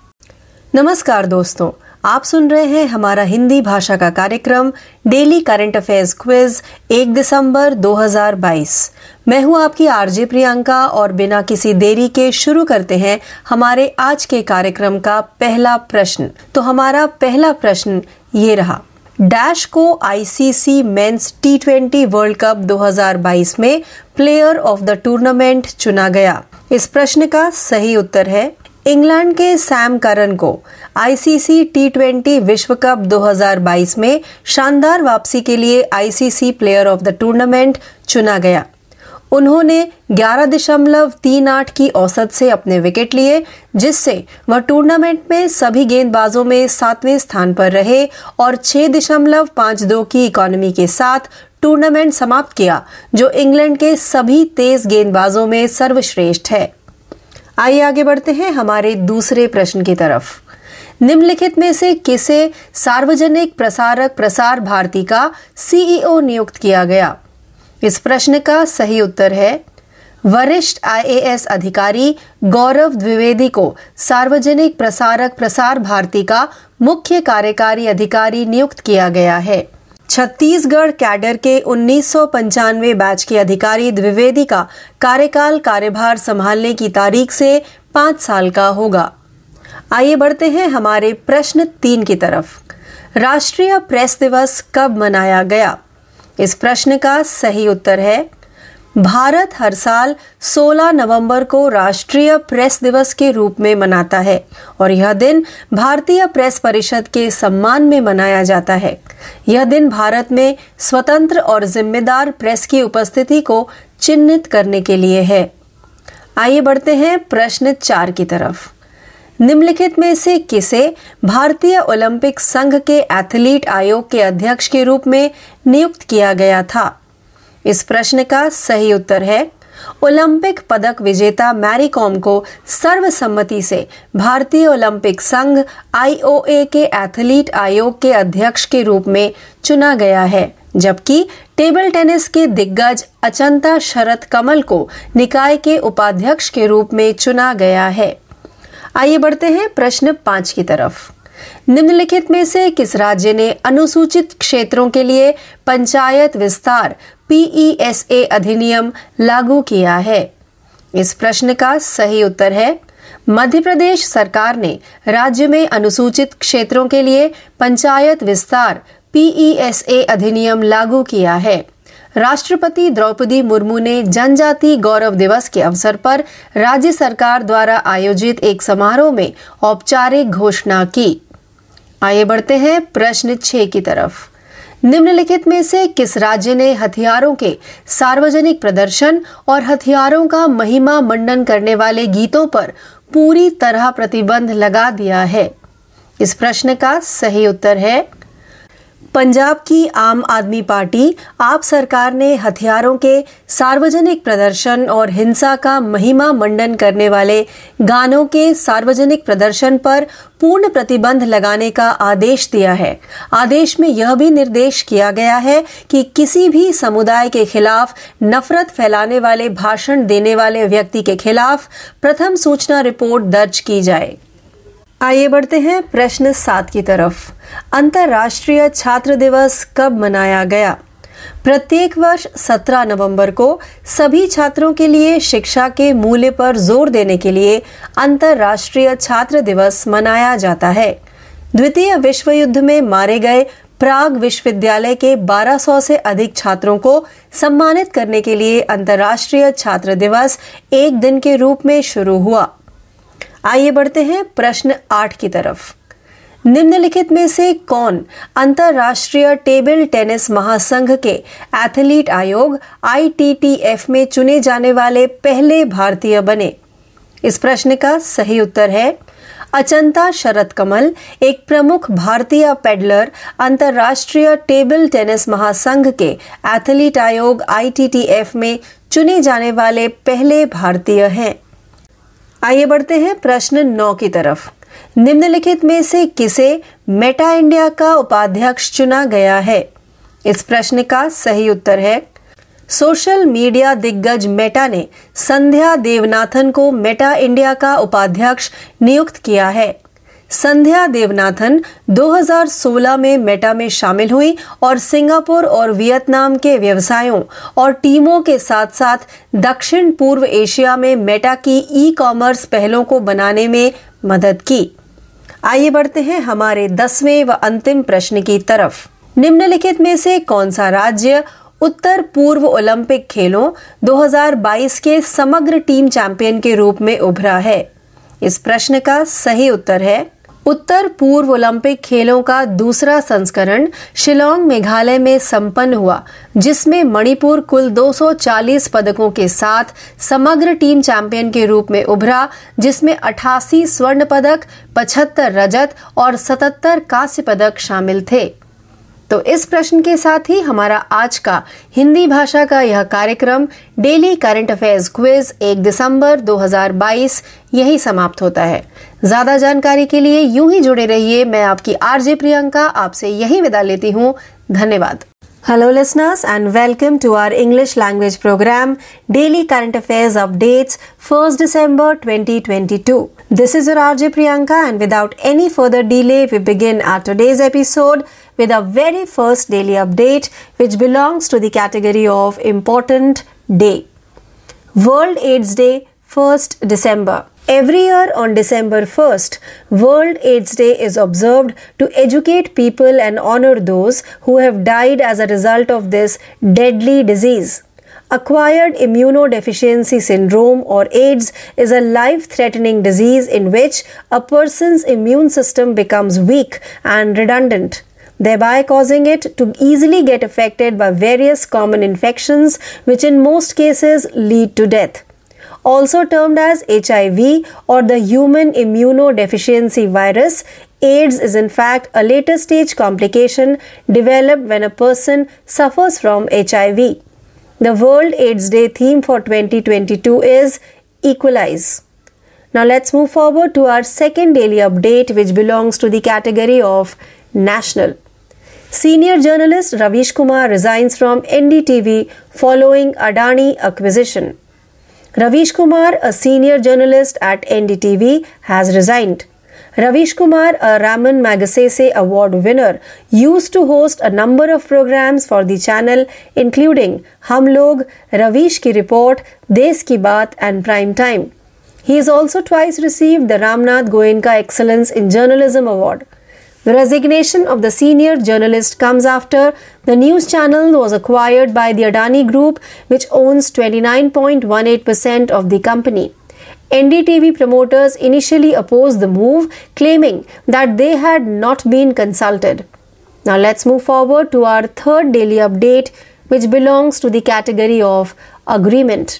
नमस्कार दोस्तों, आप सुन रहे हैं हमारा हिंदी भाषा का कार्यक्रम डेली करंट अफेयर्स क्विज 1 दिसंबर 2022 मैं हूँ आपकी आरजे प्रियंका और बिना किसी देरी के शुरू करते हैं हमारे आज के कार्यक्रम का पहला प्रश्न। तो हमारा पहला प्रश्न ये रहा, डैश को ICC men's T twenty world cup 2022 में प्लेयर ऑफ़ द टूर्नामेंट चुना गया। इस प्रश्न का सही उत्तर है इंग्लैंड के सैम करन को। आईसीसी टी ट्वेंटी विश्व कप 2022 में शानदार वापसी के लिए ICC player of the tournament चुना गया। उन्होंने ग्यारह दशमलव तीन आठ की औसत से अपने विकेट लिए, जिससे वह टूर्नामेंट में सभी गेंदबाजों में सातवें स्थान पर रहे और छह दशमलव पाँच दो की इकोनॉमी के साथ टूर्नामेंट समाप्त किया, जो इंग्लैंड के सभी तेज गेंदबाजों में सर्वश्रेष्ठ है। आइए आगे बढ़ते हैं हमारे दूसरे प्रश्न की तरफ़। निम्नलिखित में से किसे सार्वजनिक प्रसारक प्रसार भारती का सीईओ नियुक्त किया गया? इस प्रश्न का सही उत्तर है, वरिष्ठ आईएएस अधिकारी गौरव द्विवेदी को सार्वजनिक प्रसारक प्रसार भारती का मुख्य कार्यकारी अधिकारी नियुक्त किया गया है। छत्तीसगढ़ कैडर के उन्नीस सौ पंचानवे बैच के अधिकारी द्विवेदी का कार्यकाल कार्यभार संभालने की तारीख से पाँच साल का होगा। आइए बढ़ते हैं हमारे प्रश्न तीन की तरफ़। राष्ट्रीय प्रेस दिवस कब मनाया गया? इस प्रश्न का सही उत्तर है भारत हर साल 16 नवंबर को राष्ट्रीय प्रेस दिवस के रूप में मनाता है और यह दिन भारतीय प्रेस परिषद के सम्मान में मनाया जाता है। यह दिन भारत में स्वतंत्र और जिम्मेदार प्रेस की उपस्थिति को चिन्हित करने के लिए है। आइए बढ़ते हैं प्रश्न चार की तरफ़। निम्नलिखित में से किसे भारतीय ओलंपिक संघ के एथलीट आयोग के अध्यक्ष के रूप में नियुक्त किया गया था? इस प्रश्न का सही उत्तर है। ओलंपिक पदक विजेता मैरी कॉम को सर्वसम्मति से भारतीय ओलंपिक संघ आईओए के एथलीट आयोग के अध्यक्ष के रूप में चुना गया है, जबकि टेबल टेनिस के दिग्गज अचंता शरत कमल को निकाय के उपाध्यक्ष के रूप में चुना गया है। आइए बढ़ते हैं प्रश्न पाँच की तरफ़। निम्नलिखित में से किस राज्य ने अनुसूचित क्षेत्रों के लिए पंचायत विस्तार पीईएसए अधिनियम लागू किया है। इस प्रश्न का सही उत्तर है, मध्य प्रदेश सरकार ने राज्य में अनुसूचित क्षेत्रों के लिए पंचायत विस्तार पीईएसए अधिनियम लागू किया है। राष्ट्रपति द्रौपदी मुर्मू ने जनजाति गौरव दिवस के अवसर पर राज्य सरकार द्वारा आयोजित एक समारोह में औपचारिक घोषणा की। आइए बढ़ते हैं प्रश्न छह की तरफ़। निम्नलिखित में से किस राज्य ने हथियारों के सार्वजनिक प्रदर्शन और हथियारों का महिमा मंडन करने वाले गीतों पर पूरी तरह प्रतिबंध लगा दिया है? इस प्रश्न का सही उत्तर है पंजाब की आम आदमी पार्टी, आप सरकार ने हथियारों के सार्वजनिक प्रदर्शन और हिंसा का महिमा मंडन करने वाले गानों के सार्वजनिक प्रदर्शन पर पूर्ण प्रतिबंध लगाने का आदेश दिया है। आदेश में यह भी निर्देश किया गया है कि किसी भी समुदाय के खिलाफ नफरत फैलाने वाले भाषण देने वाले व्यक्ति के खिलाफ प्रथम सूचना रिपोर्ट दर्ज की जाए। आइए बढ़ते हैं प्रश्न सात की तरफ़। अंतर्राष्ट्रीय छात्र दिवस कब मनाया गया? प्रत्येक वर्ष 17 नवंबर को सभी छात्रों के लिए शिक्षा के मूल्य पर ज़ोर देने के लिए अंतर्राष्ट्रीय छात्र दिवस मनाया जाता है। द्वितीय विश्व युद्ध में मारे गए प्राग विश्वविद्यालय के 1200 से अधिक छात्रों को सम्मानित करने के लिए अंतर्राष्ट्रीय छात्र दिवस एक दिन के रूप में शुरू हुआ। आइए बढ़ते हैं प्रश्न आठ की तरफ़। निम्नलिखित में से कौन अंतरराष्ट्रीय टेबल टेनिस महासंघ के एथलीट आयोग आईटीटीएफ में चुने जाने वाले पहले भारतीय बने? इस प्रश्न का सही उत्तर है अचंता शरद कमल, एक प्रमुख भारतीय पेडलर, अंतर्राष्ट्रीय टेबल टेनिस महासंघ के एथलीट आयोग आईटीटीएफ में चुने जाने वाले पहले भारतीय हैं। आइए बढ़ते हैं प्रश्न नौ की तरफ़। निम्नलिखित में से किसे मेटा इंडिया का उपाध्यक्ष चुना गया है? इस प्रश्न का सही उत्तर है, सोशल मीडिया दिग्गज मेटा ने संध्या देवनाथन को मेटा इंडिया का उपाध्यक्ष नियुक्त किया है। संध्या देवनाथन 2016 में मेटा में शामिल हुई और सिंगापुर और वियतनाम के व्यवसायों और टीमों के साथ साथ दक्षिण पूर्व एशिया में मेटा की ई कॉमर्स पहलों को बनाने में मदद की। आइए बढ़ते हैं हमारे दसवें व अंतिम प्रश्न की तरफ़। निम्नलिखित में से कौन सा राज्य उत्तर पूर्व ओलंपिक खेलों 2022 के समग्र टीम चैंपियन के रूप में उभरा है? इस प्रश्न का सही उत्तर है उत्तर पूर्व ओलंपिक खेलों का दूसरा संस्करण शिलोंग मेघालय में संपन्न हुआ, जिसमें मणिपुर कुल 240 पदकों के साथ समग्र टीम चैंपियन के रूप में उभरा, जिसमें 88 स्वर्ण पदक 75 रजत और 77 कांस्य पदक शामिल थे। तो इस प्रश्न के साथ ही हमारा आज का हिंदी भाषा का यह कार्यक्रम, डेली करंट अफेयर्स क्विज 1 दिसंबर 2022 यही समाप्त होता है। ज़्यादा जानकारी के लिए यूँ ही जुड़े रहिए, मैं आपकी आरजे प्रियंका, आपसे यही विदा लेती हूँ। धन्यवाद। Hello listeners and welcome to our English language program daily current affairs updates first December twenty twenty two this is RJ Priyanka and without any further delay we begin our today's episode with our very first daily update, which belongs to the category of Important Day. World AIDS Day, 1st December. Every year on December 1st, World AIDS Day is observed to educate people and honor those who have died as a result of this deadly disease. Acquired immunodeficiency syndrome or AIDS is a life threatening disease in which a person's immune system becomes weak and redundant thereby causing it to easily get affected by various common infections, which in most cases lead to death also termed as HIV or the human immunodeficiency virus, AIDS is in fact a later stage complication developed when a person suffers from HIV. The World AIDS Day theme for 2022 is Equalize. Now let's move forward to our second daily update, which belongs to the category of National. Senior journalist Ravish Kumar resigns from NDTV following Adani acquisition. Ravish Kumar, a senior journalist at NDTV, has resigned. Ravish Kumar, a Raman Magsaysay Award winner, used to host a number of programs for the channel, including Hum Log, Ravish Ki Report, Des Ki Baat, and Prime Time. He has also twice received the Ramnath Goenka Excellence in Journalism Award. The resignation of the senior journalist comes after the news channel was acquired by the Adani Group, which owns 29.18% of the company. NDTV promoters initially opposed the move, claiming that they had not been consulted. Now let's move forward to our third daily update, which belongs to the category of agreement.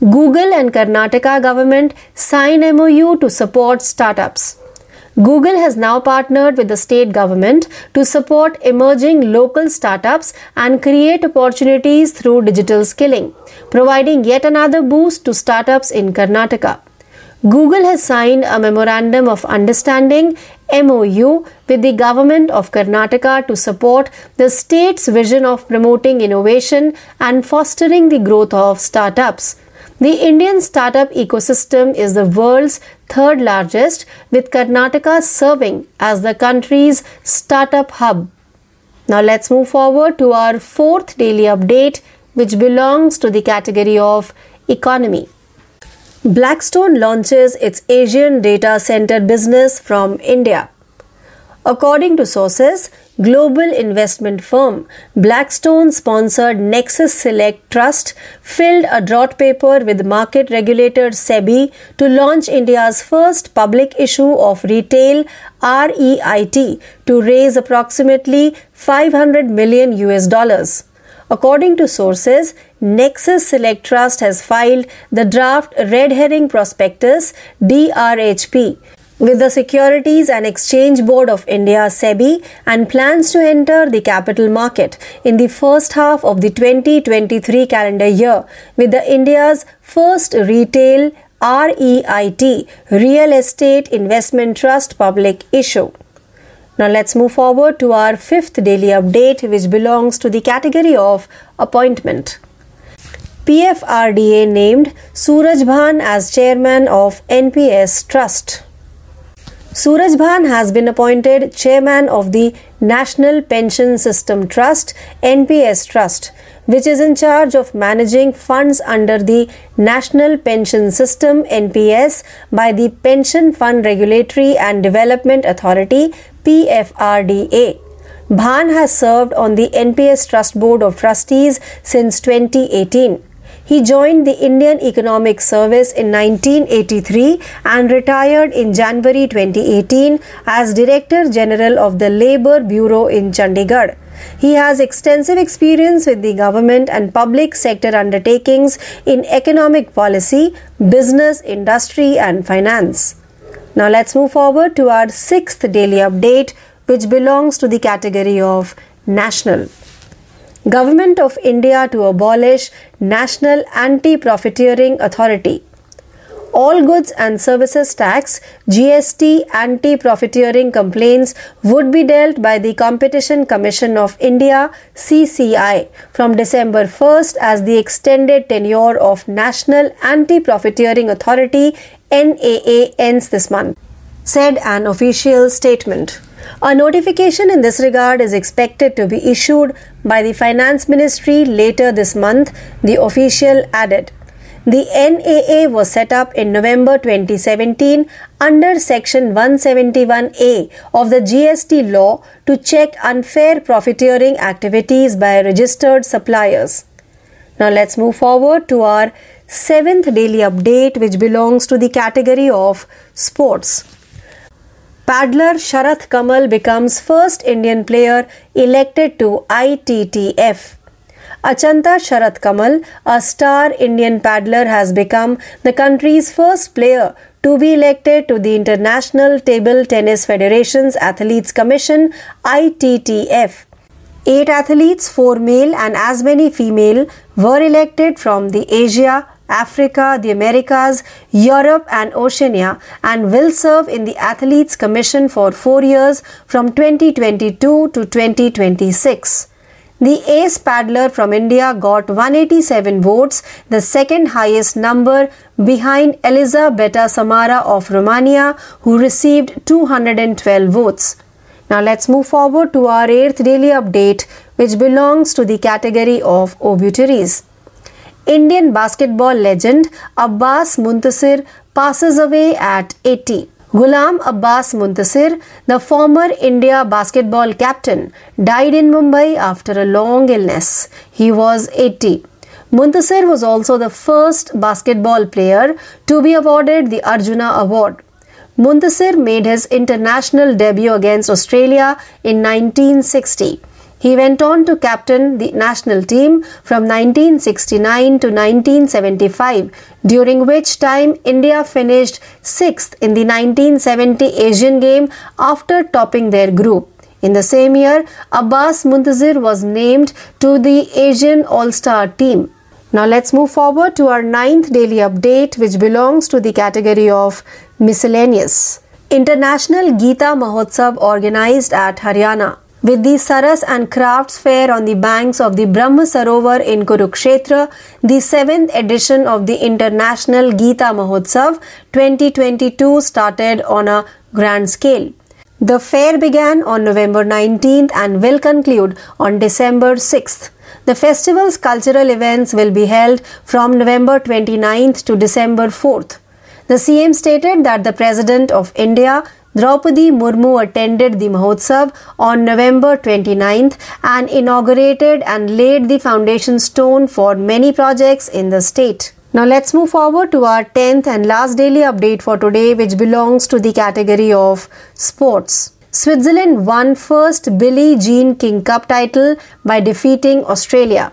Google and Karnataka government sign MOU to support startups. Google has now partnered with the state government to support emerging local startups and create opportunities through digital skilling, providing yet another boost to startups in Karnataka. Google has signed a Memorandum of Understanding MOU with the government of Karnataka to support the state's vision of promoting innovation and fostering the growth of startups. The Indian startup ecosystem is the world's third largest, with Karnataka serving as the country's startup hub. Now let's move forward to our fourth daily update, which belongs to the category of economy. Blackstone launches its Asian data center business from India. According to sources, global investment firm Blackstone sponsored Nexus Select Trust filled a drought paper with market regulator SEBI to launch India's first public issue of retail REIT to raise approximately 500 million US dollars. According to sources, Nexus Select Trust has filed the draft Red Herring Prospectus DRHP with the Securities and Exchange Board of India SEBI and plans to enter the capital market in the first half of the 2023 calendar year with the India's first retail REIT Real Estate Investment Trust public issue. Now let's move forward to our fifth daily update, which belongs to the category of appointment. PFRDA named Suraj Bhan as chairman of NPS Trust. Suraj Bhan has been appointed chairman of the National Pension System Trust NPS Trust, which is in charge of managing funds under the National Pension System NPS by the Pension Fund Regulatory and Development Authority PFRDA. Bhan has served on the NPS Trust Board of Trustees since 2018. He joined the Indian Economic Service in 1983 and retired in January 2018 as Director General of the Labour Bureau in Chandigarh. He has extensive experience with the government and public sector undertakings in economic policy, business, industry, and finance. Now let's move forward to our sixth daily update, which belongs to the category of national. Government of India to abolish National Anti-Profiteering Authority. All goods and services tax GST anti-profiteering complaints would be dealt by the Competition Commission of India CCI from December 1st as the extended tenure of National Anti-Profiteering Authority NAA ends this month said an official statement. A notification in this regard is expected to be issued by the Finance Ministry later this month, the official added. The NAA was set up in November 2017 under Section 171A of the GST law to check unfair profiteering activities by registered suppliers. Now let's move forward to our seventh daily update, which belongs to the category of sports. Paddler Sharath Kamal becomes first Indian player elected to ITTF. Achanta Sharath Kamal, a star Indian paddler, has become the country's first player to be elected to the International Table Tennis Federation's Athletes Commission ITTF. Eight athletes, four male and as many female, were elected from the Asia, Africa, the Americas, Europe, and Oceania, and will serve in the Athletes Commission for four years from 2022 to 2026. The ace paddler from India got 187 votes, the second highest number behind Eliza Beta Samara of Romania, who received 212 votes. Now let's move forward to our eighth daily update, which belongs to the category of obituaries. Indian basketball legend Abbas Muntasir passes away at 80. Ghulam Abbas Muntasir, the former India basketball captain, died in Mumbai after a long illness. He was 80. Muntasir was also the first basketball player to be awarded the Arjuna Award. Muntasir made his international debut against Australia in 1960. He went on to captain the national team from 1969 to 1975, during which time India finished sixth in the 1970 Asian Game after topping their group. In the same year, Abbas Muntazir was named to the Asian All Star team. Now let's move forward to our ninth daily update, which belongs to the category of miscellaneous. International Gita Mahotsav organized at Haryana with the Saras and Crafts Fair on the banks of the Brahma Sarovar in Kurukshetra, the seventh edition of the International Gita Mahotsav 2022 started on a grand scale. The fair began on November 19th and will conclude on December 6th. The festival's cultural events will be held from November 29th to December 4th. The CM stated that the President of India, Draupadi Murmu attended the Mahotsav on November 29th and inaugurated and laid the foundation stone for many projects in the state. Now let's move forward to our 10th and last daily update for today which belongs to the category of sports. Switzerland won first Billie Jean King Cup title by defeating Australia.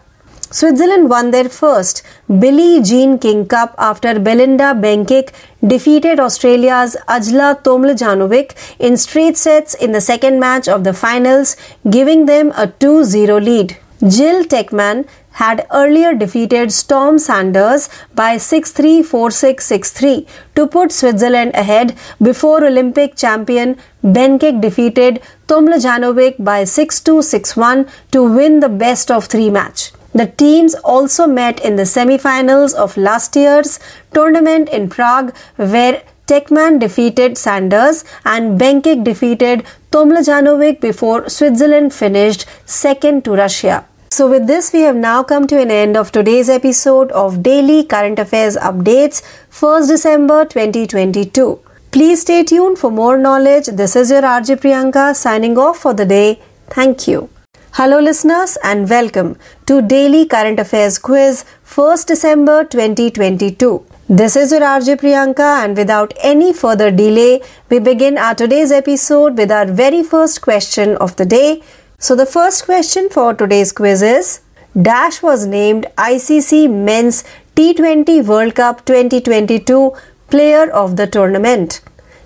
Switzerland won their first Billie Jean King Cup after Belinda Bencic defeated Australia's Ajla Tomljanovic in straight sets in the second match of the finals, giving them a 2-0 lead. Jill Teichmann had earlier defeated Storm Sanders by 6-3, 4-6, 6-3 to put Switzerland ahead before Olympic champion Bencic defeated Tomljanovic by 6-2, 6-1 to win the best of three match. The teams also met in the semi-finals of last year's tournament in Prague where Teichmann defeated Sanders and Bencic defeated Tomljanovic before Switzerland finished second to Russia. So, with this, we have now come to an end of today's episode of Daily Current Affairs Updates, 1st December 2022. Please stay tuned for more knowledge. This is your RJ Priyanka signing off for the day. Thank you. Hello, listeners, and welcome to Daily Current Affairs Quiz, 1st December 2022. This is your RJ Priyanka, and without any further delay, we begin our today's episode with our very first question of the day so the first question for today's quiz is Dash was named ICC Men's T20 World Cup 2022 Player of the Tournament.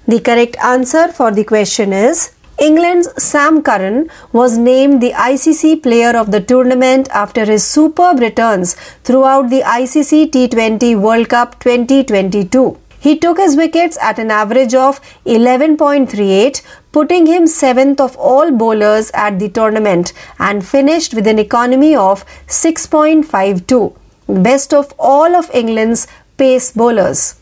The correct answer for the question is England's Sam Curran was named the ICC Player of the Tournament after his superb returns throughout the ICC T20 World Cup 2022. He took his wickets at an average of 11.38, putting him seventh of all bowlers at the tournament and finished with an economy of 6.52, best of all of England's pace bowlers.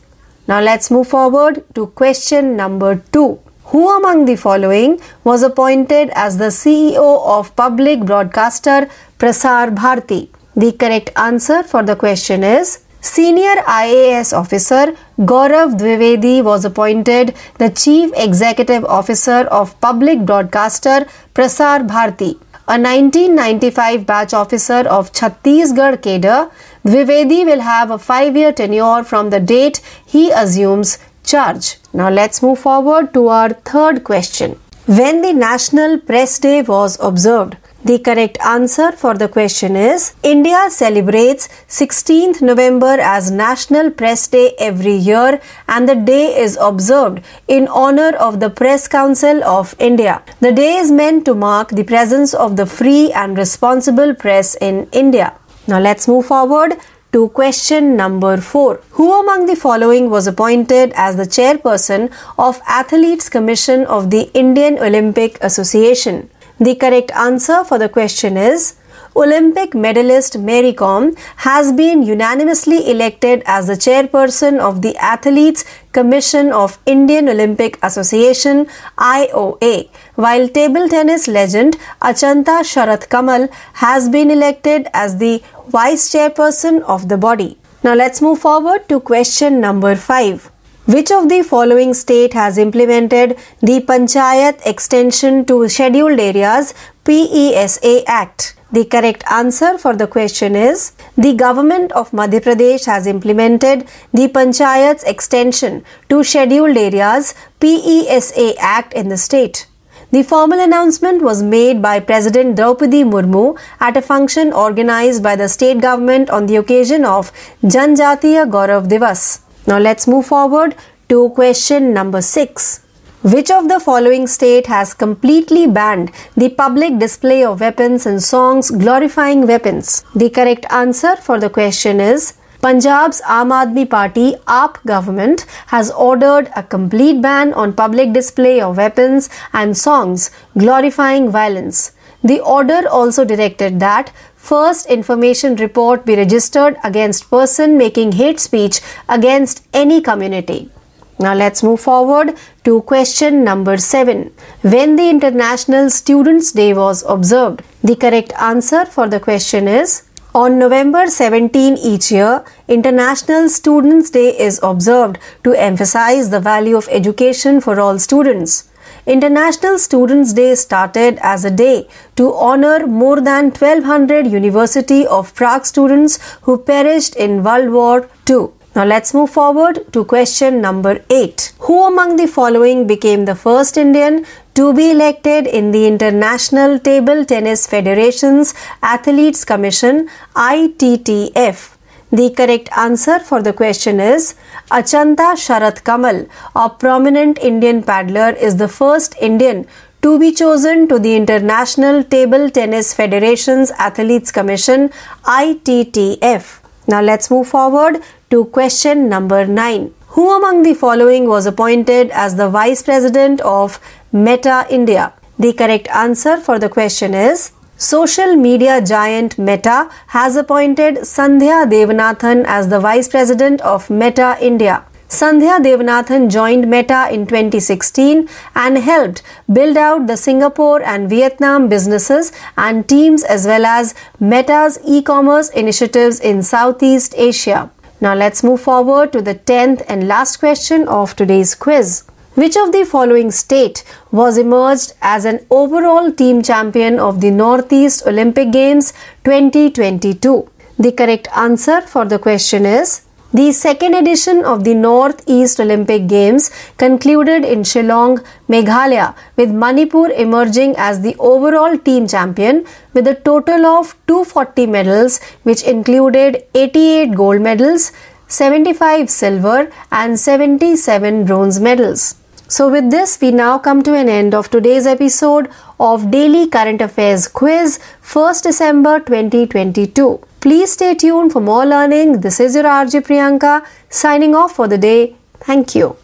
Now let's move forward to question number 2. Who among the following was appointed as the CEO of public broadcaster Prasar Bharati? The correct answer for the question is Senior IAS officer Gaurav Dwivedi was appointed the Chief Executive Officer of Public Broadcaster Prasar Bharati. A 1995 batch officer of Chhattisgarh cadre, Dwivedi will have a five-year tenure from the date he assumes charge. Now let's move forward to our third question. When the National Press Day was observed, the correct answer for the question is India celebrates 16th November as National Press Day every year and the day is observed in honor of the Press Council of India. The day is meant to mark the presence of the free and responsible press in India. Now let's move forward to question number 4. Who among the following was appointed as the chairperson of Athletes Commission of the Indian Olympic Association? The correct answer for the question is Olympic medalist Mary Kom has been unanimously elected as the chairperson of the Athletes Commission of Indian Olympic Association IOA, while table tennis legend Achanta Sharath Kamal has been elected as the vice chairperson of the body. Now let's move forward to question number 5. Which of the following state has implemented the Panchayat Extension to Scheduled Areas PESA Act? The correct answer for the question is the government of Madhya Pradesh has implemented the Panchayat's extension to Scheduled Areas PESA Act in the state. The formal announcement was made by President Draupadi Murmu at a function organized by the state government on the occasion of Janjatiya Gaurav Divas. Now let's move forward to question number 6. Which of the following state has completely banned the public display of weapons and songs glorifying weapons? The correct answer for the question is Punjab's Aam Aadmi Party AAP government has ordered a complete ban on public display of weapons and songs glorifying violence. The order also directed that first information report be registered against person making hate speech against any community. Now let's move forward to question number 7. When the International Students Day was observed? The correct answer for the question is on November 17 each year, International Students Day is observed to emphasize the value of education for all students. International Students Day started as a day to honor more than 1200 University of Prague students who perished in World War II. Now let's move forward to question number 8. Who among the following became the first Indian to be elected in the International Table Tennis Federation's Athletes Commission ITTF? The correct answer for the question is Achanta Sharat Kamal, a prominent Indian paddler, is the first Indian to be chosen to the International Table Tennis Federation's Athletes Commission ITTF. Now let's move forward to question number 9. Who among the following was appointed as the Vice President of Meta India? The correct answer for the question is Social media giant Meta has appointed Sandhya Devanathan as the Vice President of Meta India. Sandhya Devanathan joined Meta in 2016 and helped build out the Singapore and Vietnam businesses and teams as well as Meta's e-commerce initiatives in Southeast Asia. Now let's move forward to the 10th and last question of today's quiz. Which of the following state was emerged as an overall team champion of the Northeast Olympic Games 2022? The correct answer for the question is the second edition of the Northeast Olympic Games concluded in Shillong, Meghalaya, with Manipur emerging as the overall team champion with a total of 240 medals, which included 88 gold medals, 75 silver, and 77 bronze medals. So, with this, we now come to an end of today's episode of Daily Current Affairs Quiz 1st December 2022. Please stay tuned for more learning. This is your RJ Priyanka signing off for the day. Thank you.